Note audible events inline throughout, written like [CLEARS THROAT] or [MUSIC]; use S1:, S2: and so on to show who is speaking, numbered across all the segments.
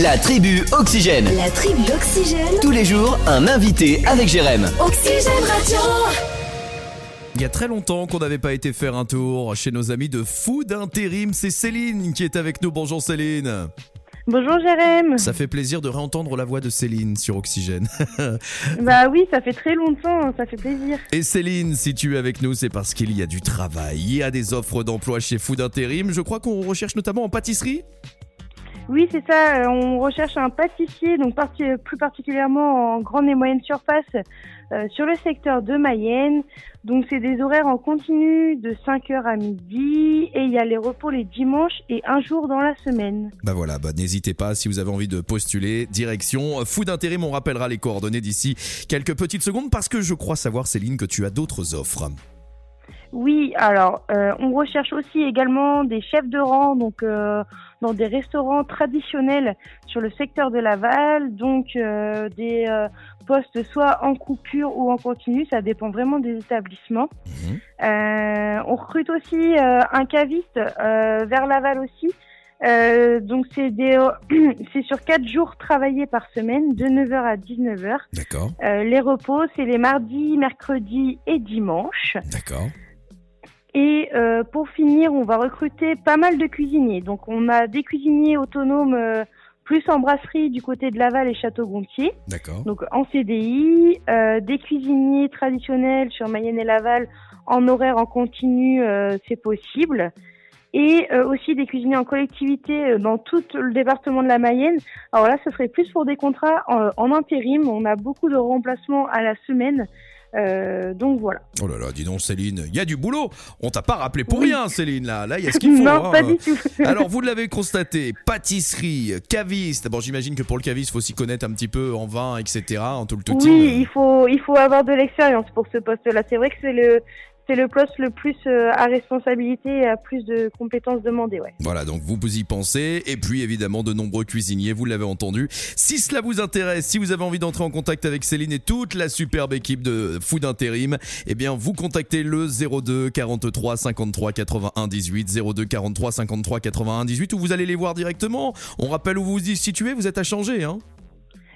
S1: La tribu Oxygène.
S2: La tribu Oxygène.
S1: Tous les jours, un invité avec Jérém.
S2: Oxygène Radio.
S3: Il y a très longtemps qu'on n'avait pas été faire un tour chez nos amis de Food Intérim. C'est Céline qui est avec nous. Bonjour Céline.
S4: Bonjour Jérém.
S3: Ça fait plaisir de réentendre la voix de Céline sur Oxygène. [LAUGHS]
S4: Bah oui, ça fait très longtemps, ça fait plaisir.
S3: Et Céline, si tu es avec nous, c'est parce qu'il y a du travail. Il y a des offres d'emploi chez Food Intérim. Je crois qu'on recherche notamment en pâtisserie.
S4: Oui, c'est ça, euh, on recherche un pâtissier, donc plus particulièrement en grande et moyenne surface euh, sur le secteur de Mayenne. Donc c'est des horaires en continu de 5h à midi et il y a les repos les dimanches et un jour dans la semaine.
S3: Bah voilà, bah n'hésitez pas si vous avez envie de postuler. Direction Food Intérim, on rappellera les coordonnées d'ici quelques petites secondes parce que je crois savoir Céline que tu as d'autres offres.
S4: Oui, alors euh, on recherche aussi également des chefs de rang, donc euh, dans des restaurants traditionnels sur le secteur de Laval, donc euh, des euh, postes soit en coupure ou en continu, ça dépend vraiment des établissements.
S3: Mhm.
S4: Euh, on recrute aussi euh, un caviste euh, vers Laval aussi. Euh, donc c'est des [CLEARS THROAT] c'est sur quatre jours travaillés par semaine, de 9h à 19h.
S3: D'accord,
S4: Euh, les repos, c'est les mardis, mercredis et dimanches.
S3: d'accord.
S4: Euh, pour finir, on va recruter pas mal de cuisiniers. Donc on a des cuisiniers autonomes euh, plus en brasserie du côté de Laval et Château-Gontier,
S3: D'accord.
S4: donc en CDI, euh, des cuisiniers traditionnels sur Mayenne et Laval en horaire en continu, euh, c'est possible. Et euh, aussi des cuisiniers en collectivité dans tout le département de la Mayenne. Alors là, ce serait plus pour des contrats en, en intérim. On a beaucoup de remplacements à la semaine. Euh, donc voilà.
S3: Oh là là, dis donc Céline, il y a du boulot. On t'a pas rappelé pour
S4: Oui.
S3: rien Céline là. Là, il y a ce qu'il [LAUGHS] faut.
S4: non,
S3: hein.
S4: pas du tout. [LAUGHS]
S3: Alors vous l'avez constaté, pâtisserie, caviste. Bon, j'imagine que pour le caviste, faut s'y connaître un petit peu en vin, etc. En tout le tout.
S4: Oui, il faut, il faut avoir de l'expérience pour ce poste-là. C'est vrai que c'est le, c'est le poste le plus euh, à responsabilité et à plus de compétences demandées, ouais.
S3: Voilà, donc vous y pensez. Et puis évidemment, de nombreux cuisiniers, vous l'avez entendu. Si cela vous intéresse, si vous avez envie d'entrer en contact avec Céline et toute la superbe équipe de Food Intérim, eh bien vous contactez le 02 43 53 81 18, 02 43 53 81 18, ou vous allez les voir directement. On rappelle où vous vous situez, vous êtes à changer, hein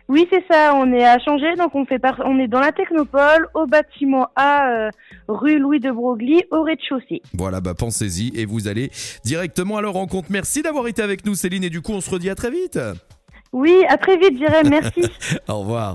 S4: Oui, c'est ça. On est à changer, donc on fait par... on est dans la Technopole, au bâtiment A, euh, rue Louis de Broglie, au rez-de-chaussée.
S3: Voilà, bah pensez-y et vous allez directement à leur rencontre. Merci d'avoir été avec nous Céline et du coup on se redit à très vite.
S4: Oui, à très vite, Jérém. Merci. [LAUGHS]
S3: Au revoir.